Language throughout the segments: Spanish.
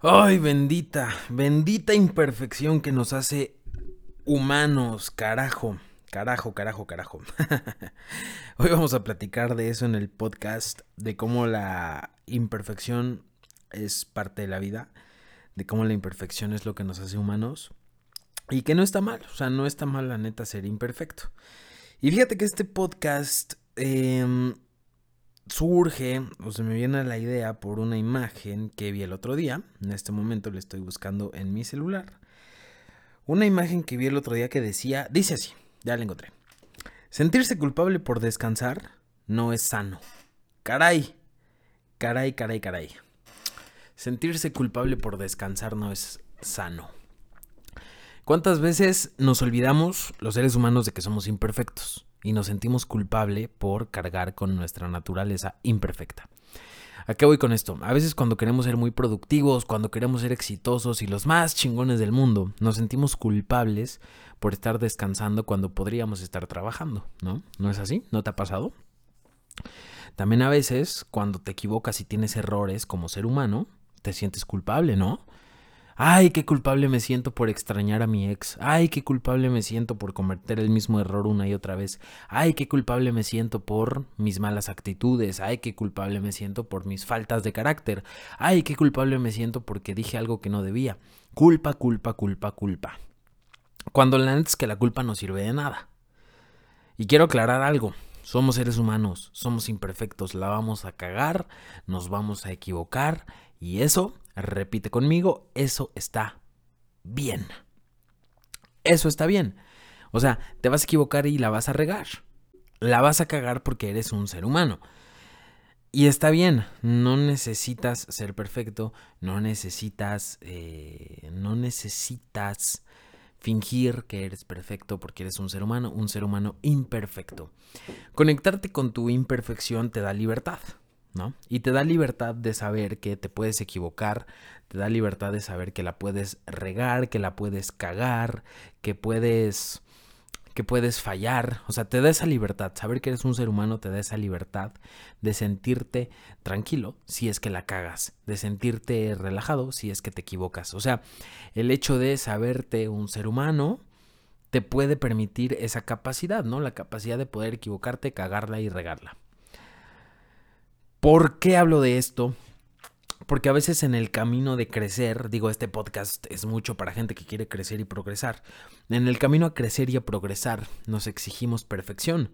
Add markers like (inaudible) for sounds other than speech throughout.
Ay, bendita, bendita imperfección que nos hace humanos, carajo, carajo, carajo, carajo. (laughs) Hoy vamos a platicar de eso en el podcast, de cómo la imperfección es parte de la vida, de cómo la imperfección es lo que nos hace humanos y que no está mal, o sea, no está mal la neta ser imperfecto. Y fíjate que este podcast... Em, surge o se me viene la idea por una imagen que vi el otro día. En este momento le estoy buscando en mi celular. Una imagen que vi el otro día que decía, dice así, ya la encontré. Sentirse culpable por descansar no es sano. Caray, caray, caray, caray. Sentirse culpable por descansar no es sano. ¿Cuántas veces nos olvidamos los seres humanos de que somos imperfectos? Y nos sentimos culpable por cargar con nuestra naturaleza imperfecta. ¿A qué voy con esto? A veces cuando queremos ser muy productivos, cuando queremos ser exitosos y los más chingones del mundo, nos sentimos culpables por estar descansando cuando podríamos estar trabajando, ¿no? ¿No es así? ¿No te ha pasado? También a veces, cuando te equivocas y tienes errores como ser humano, te sientes culpable, ¿no? Ay, qué culpable me siento por extrañar a mi ex. Ay, qué culpable me siento por cometer el mismo error una y otra vez. Ay, qué culpable me siento por mis malas actitudes. Ay, qué culpable me siento por mis faltas de carácter. Ay, qué culpable me siento porque dije algo que no debía. Culpa, culpa, culpa, culpa. Cuando la que la culpa no sirve de nada. Y quiero aclarar algo. Somos seres humanos, somos imperfectos, la vamos a cagar, nos vamos a equivocar y eso Repite conmigo, eso está bien. Eso está bien. O sea, te vas a equivocar y la vas a regar. La vas a cagar porque eres un ser humano. Y está bien, no necesitas ser perfecto, no necesitas, eh, no necesitas fingir que eres perfecto porque eres un ser humano, un ser humano imperfecto. Conectarte con tu imperfección te da libertad. ¿No? Y te da libertad de saber que te puedes equivocar, te da libertad de saber que la puedes regar, que la puedes cagar, que puedes que puedes fallar, o sea, te da esa libertad, saber que eres un ser humano te da esa libertad de sentirte tranquilo si es que la cagas, de sentirte relajado si es que te equivocas. O sea, el hecho de saberte un ser humano te puede permitir esa capacidad, ¿no? La capacidad de poder equivocarte, cagarla y regarla. ¿Por qué hablo de esto? Porque a veces en el camino de crecer, digo, este podcast es mucho para gente que quiere crecer y progresar. En el camino a crecer y a progresar nos exigimos perfección.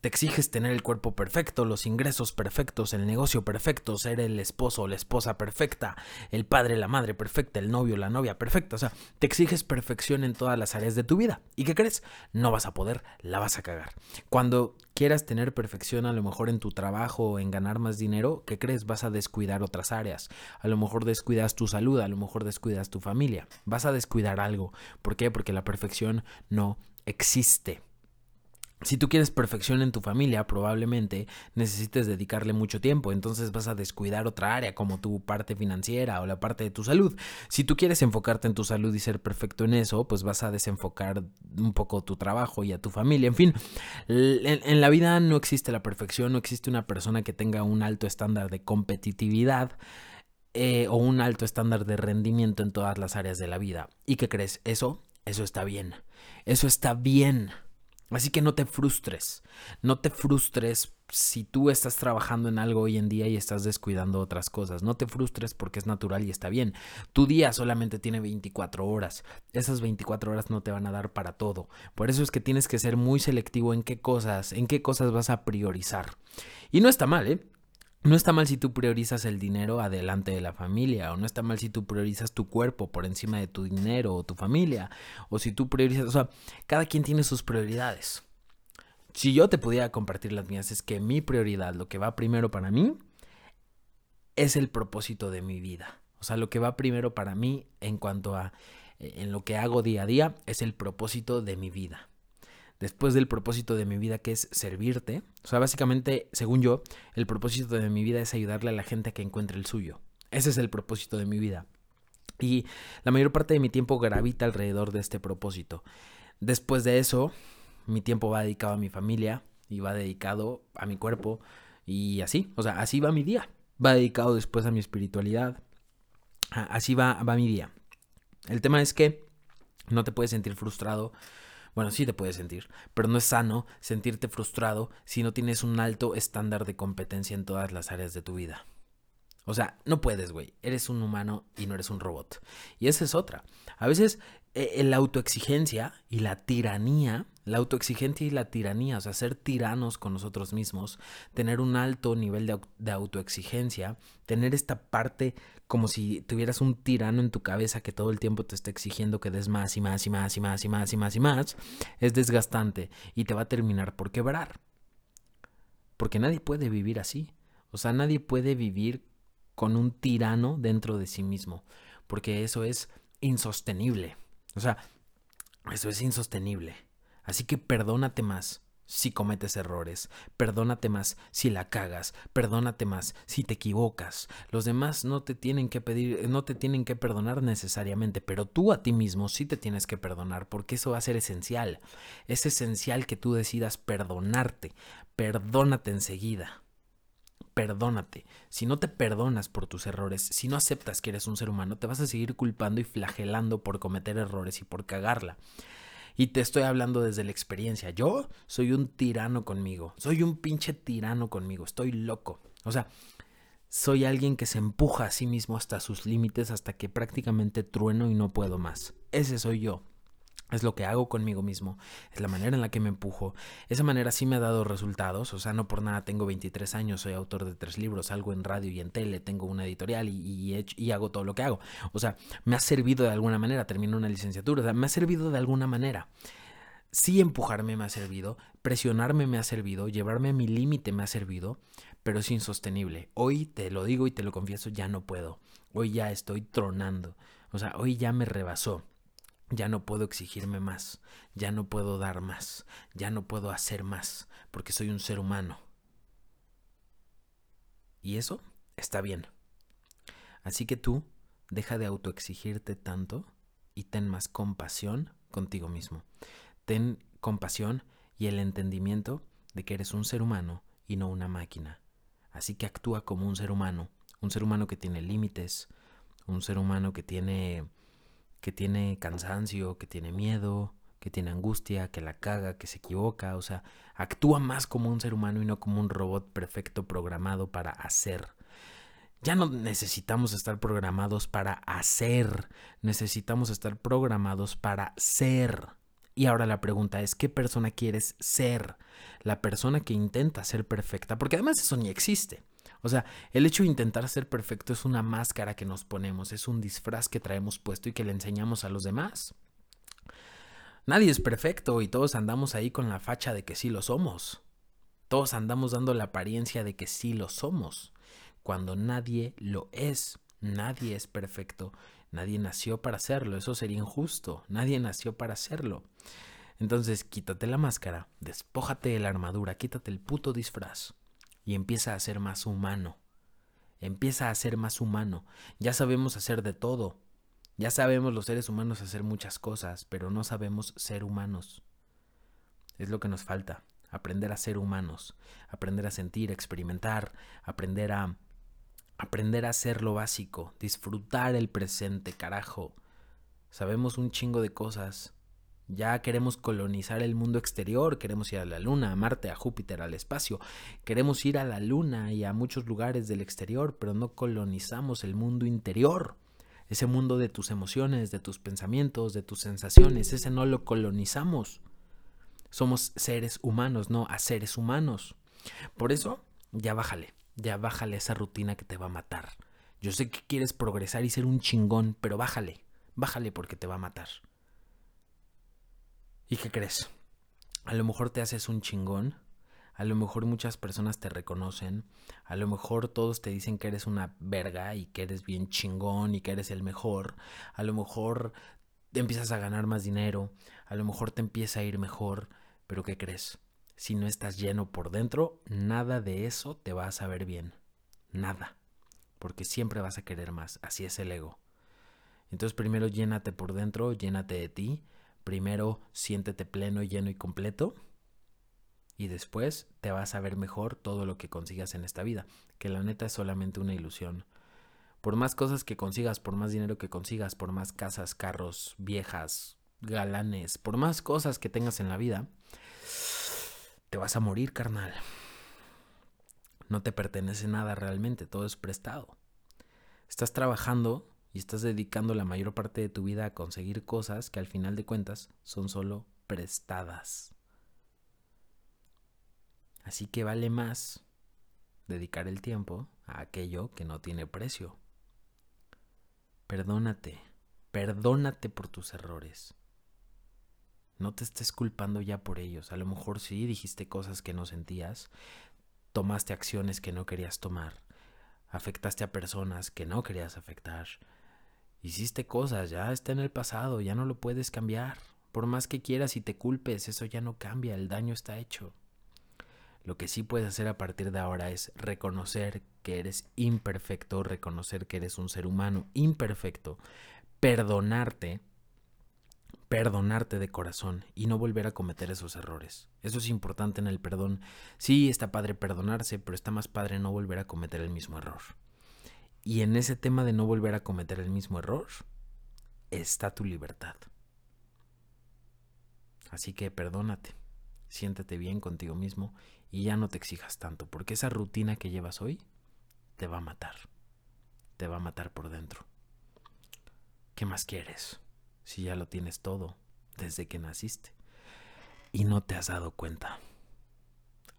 Te exiges tener el cuerpo perfecto, los ingresos perfectos, el negocio perfecto, ser el esposo o la esposa perfecta, el padre, la madre perfecta, el novio, la novia perfecta. O sea, te exiges perfección en todas las áreas de tu vida. ¿Y qué crees? No vas a poder, la vas a cagar. Cuando quieras tener perfección a lo mejor en tu trabajo o en ganar más dinero, ¿qué crees? Vas a descuidar otras áreas. A lo mejor descuidas tu salud, a lo mejor descuidas tu familia. Vas a descuidar algo. ¿Por qué? Porque la perfección no existe. Si tú quieres perfección en tu familia, probablemente necesites dedicarle mucho tiempo, entonces vas a descuidar otra área como tu parte financiera o la parte de tu salud. Si tú quieres enfocarte en tu salud y ser perfecto en eso, pues vas a desenfocar un poco tu trabajo y a tu familia. En fin, en, la vida no existe la perfección, no existe una persona que tenga un alto estándar de competitividad. Eh, o un alto estándar de rendimiento en todas las áreas de la vida. ¿Y qué crees? Eso, eso está bien. Eso está bien. Así que no te frustres, no te frustres si tú estás trabajando en algo hoy en día y estás descuidando otras cosas. No te frustres porque es natural y está bien. Tu día solamente tiene 24 horas. Esas 24 horas no te van a dar para todo. Por eso es que tienes que ser muy selectivo en qué cosas, en qué cosas vas a priorizar. Y no está mal, ¿eh? No está mal si tú priorizas el dinero adelante de la familia, o no está mal si tú priorizas tu cuerpo por encima de tu dinero o tu familia, o si tú priorizas, o sea, cada quien tiene sus prioridades. Si yo te pudiera compartir las mías, es que mi prioridad, lo que va primero para mí, es el propósito de mi vida. O sea, lo que va primero para mí en cuanto a eh, en lo que hago día a día es el propósito de mi vida después del propósito de mi vida que es servirte. O sea, básicamente, según yo, el propósito de mi vida es ayudarle a la gente que encuentre el suyo. Ese es el propósito de mi vida. Y la mayor parte de mi tiempo gravita alrededor de este propósito. Después de eso, mi tiempo va dedicado a mi familia y va dedicado a mi cuerpo y así, o sea, así va mi día. Va dedicado después a mi espiritualidad así va, va mi día. El tema es que no te puedes sentir frustrado. Bueno, sí te puedes sentir, pero no es sano sentirte frustrado si no tienes un alto estándar de competencia en todas las áreas de tu vida. O sea, no puedes, güey. Eres un humano y no eres un robot. Y esa es otra. A veces eh, la autoexigencia y la tiranía, la autoexigencia y la tiranía, o sea, ser tiranos con nosotros mismos, tener un alto nivel de, autoexigencia, tener esta parte como si tuvieras un tirano en tu cabeza que todo el tiempo te está exigiendo que des más y más y más y más y más y más y más, es desgastante y te va a terminar por quebrar. Porque nadie puede vivir así. O sea, nadie puede vivir con un tirano dentro de sí mismo, porque eso es insostenible. O sea, eso es insostenible. Así que perdónate más si cometes errores, perdónate más si la cagas, perdónate más si te equivocas. Los demás no te tienen que pedir, no te tienen que perdonar necesariamente, pero tú a ti mismo sí te tienes que perdonar, porque eso va a ser esencial. Es esencial que tú decidas perdonarte. Perdónate enseguida perdónate. Si no te perdonas por tus errores, si no aceptas que eres un ser humano, te vas a seguir culpando y flagelando por cometer errores y por cagarla. Y te estoy hablando desde la experiencia. Yo soy un tirano conmigo. Soy un pinche tirano conmigo. Estoy loco. O sea, soy alguien que se empuja a sí mismo hasta sus límites, hasta que prácticamente trueno y no puedo más. Ese soy yo. Es lo que hago conmigo mismo, es la manera en la que me empujo. Esa manera sí me ha dado resultados, o sea, no por nada tengo 23 años, soy autor de tres libros, salgo en radio y en tele, tengo una editorial y, y, hago todo lo que hago. O sea, me ha servido de alguna manera, termino una licenciatura, o sea, me ha servido de alguna manera. Sí empujarme me ha servido, presionarme me ha servido, llevarme a mi límite me ha servido, pero es insostenible. Hoy te lo digo y te lo confieso, ya no puedo. Hoy ya estoy tronando. O sea, hoy ya me rebasó. Ya no puedo exigirme más, ya no puedo dar más, ya no puedo hacer más, porque soy un ser humano. Y eso está bien. Así que tú deja de autoexigirte tanto y ten más compasión contigo mismo. Ten compasión y el entendimiento de que eres un ser humano y no una máquina. Así que actúa como un ser humano, un ser humano que tiene límites, un ser humano que tiene que tiene cansancio, que tiene miedo, que tiene angustia, que la caga, que se equivoca, o sea, actúa más como un ser humano y no como un robot perfecto programado para hacer. Ya no necesitamos estar programados para hacer, necesitamos estar programados para ser. Y ahora la pregunta es, ¿qué persona quieres ser? La persona que intenta ser perfecta, porque además eso ni existe. O sea, el hecho de intentar ser perfecto es una máscara que nos ponemos, es un disfraz que traemos puesto y que le enseñamos a los demás. Nadie es perfecto y todos andamos ahí con la facha de que sí lo somos. Todos andamos dando la apariencia de que sí lo somos, cuando nadie lo es. Nadie es perfecto. Nadie nació para hacerlo. Eso sería injusto. Nadie nació para hacerlo. Entonces quítate la máscara, despójate de la armadura, quítate el puto disfraz y empieza a ser más humano. Empieza a ser más humano. Ya sabemos hacer de todo. Ya sabemos los seres humanos hacer muchas cosas, pero no sabemos ser humanos. Es lo que nos falta. Aprender a ser humanos. Aprender a sentir, experimentar. Aprender a... Aprender a hacer lo básico. Disfrutar el presente, carajo. Sabemos un chingo de cosas ya queremos colonizar el mundo exterior, queremos ir a la Luna, a Marte, a Júpiter, al espacio. Queremos ir a la Luna y a muchos lugares del exterior, pero no colonizamos el mundo interior. Ese mundo de tus emociones, de tus pensamientos, de tus sensaciones, ese no lo colonizamos. Somos seres humanos, no a seres humanos. Por eso, ya bájale, ya bájale esa rutina que te va a matar. Yo sé que quieres progresar y ser un chingón, pero bájale, bájale porque te va a matar. ¿Y qué crees? A lo mejor te haces un chingón, a lo mejor muchas personas te reconocen, a lo mejor todos te dicen que eres una verga y que eres bien chingón y que eres el mejor, a lo mejor te empiezas a ganar más dinero, a lo mejor te empieza a ir mejor, pero ¿qué crees? Si no estás lleno por dentro, nada de eso te va a saber bien. Nada. Porque siempre vas a querer más. Así es el ego. Entonces primero llénate por dentro, llénate de ti Primero siéntete pleno, lleno y completo. Y después te vas a ver mejor todo lo que consigas en esta vida. Que la neta es solamente una ilusión. Por más cosas que consigas, por más dinero que consigas, por más casas, carros, viejas, galanes, por más cosas que tengas en la vida, te vas a morir, carnal. No te pertenece nada realmente, todo es prestado. Estás trabajando y estás dedicando la mayor parte de tu vida a conseguir cosas que al final de cuentas son solo prestadas. Así que vale más dedicar el tiempo a aquello que no tiene precio. Perdónate, perdónate por tus errores. No te estés culpando ya por ellos. A lo mejor sí dijiste cosas que no sentías, tomaste acciones que no querías tomar, afectaste a personas que no querías afectar. Hiciste cosas, ya está en el pasado, ya no lo puedes cambiar. Por más que quieras y te culpes, eso ya no cambia, el daño está hecho. Lo que sí puedes hacer a partir de ahora es reconocer que eres imperfecto, reconocer que eres un ser humano imperfecto, perdonarte, perdonarte de corazón y no volver a cometer esos errores. Eso es importante en el perdón. Sí, está padre perdonarse, pero está más padre no volver a cometer el mismo error. Y en ese tema de no volver a cometer el mismo error, está tu libertad. Así que perdónate, siéntete bien contigo mismo y ya no te exijas tanto, porque esa rutina que llevas hoy te va a matar. Te va a matar por dentro. ¿Qué más quieres? Si ya lo tienes todo desde que naciste y no te has dado cuenta.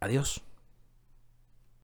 Adiós.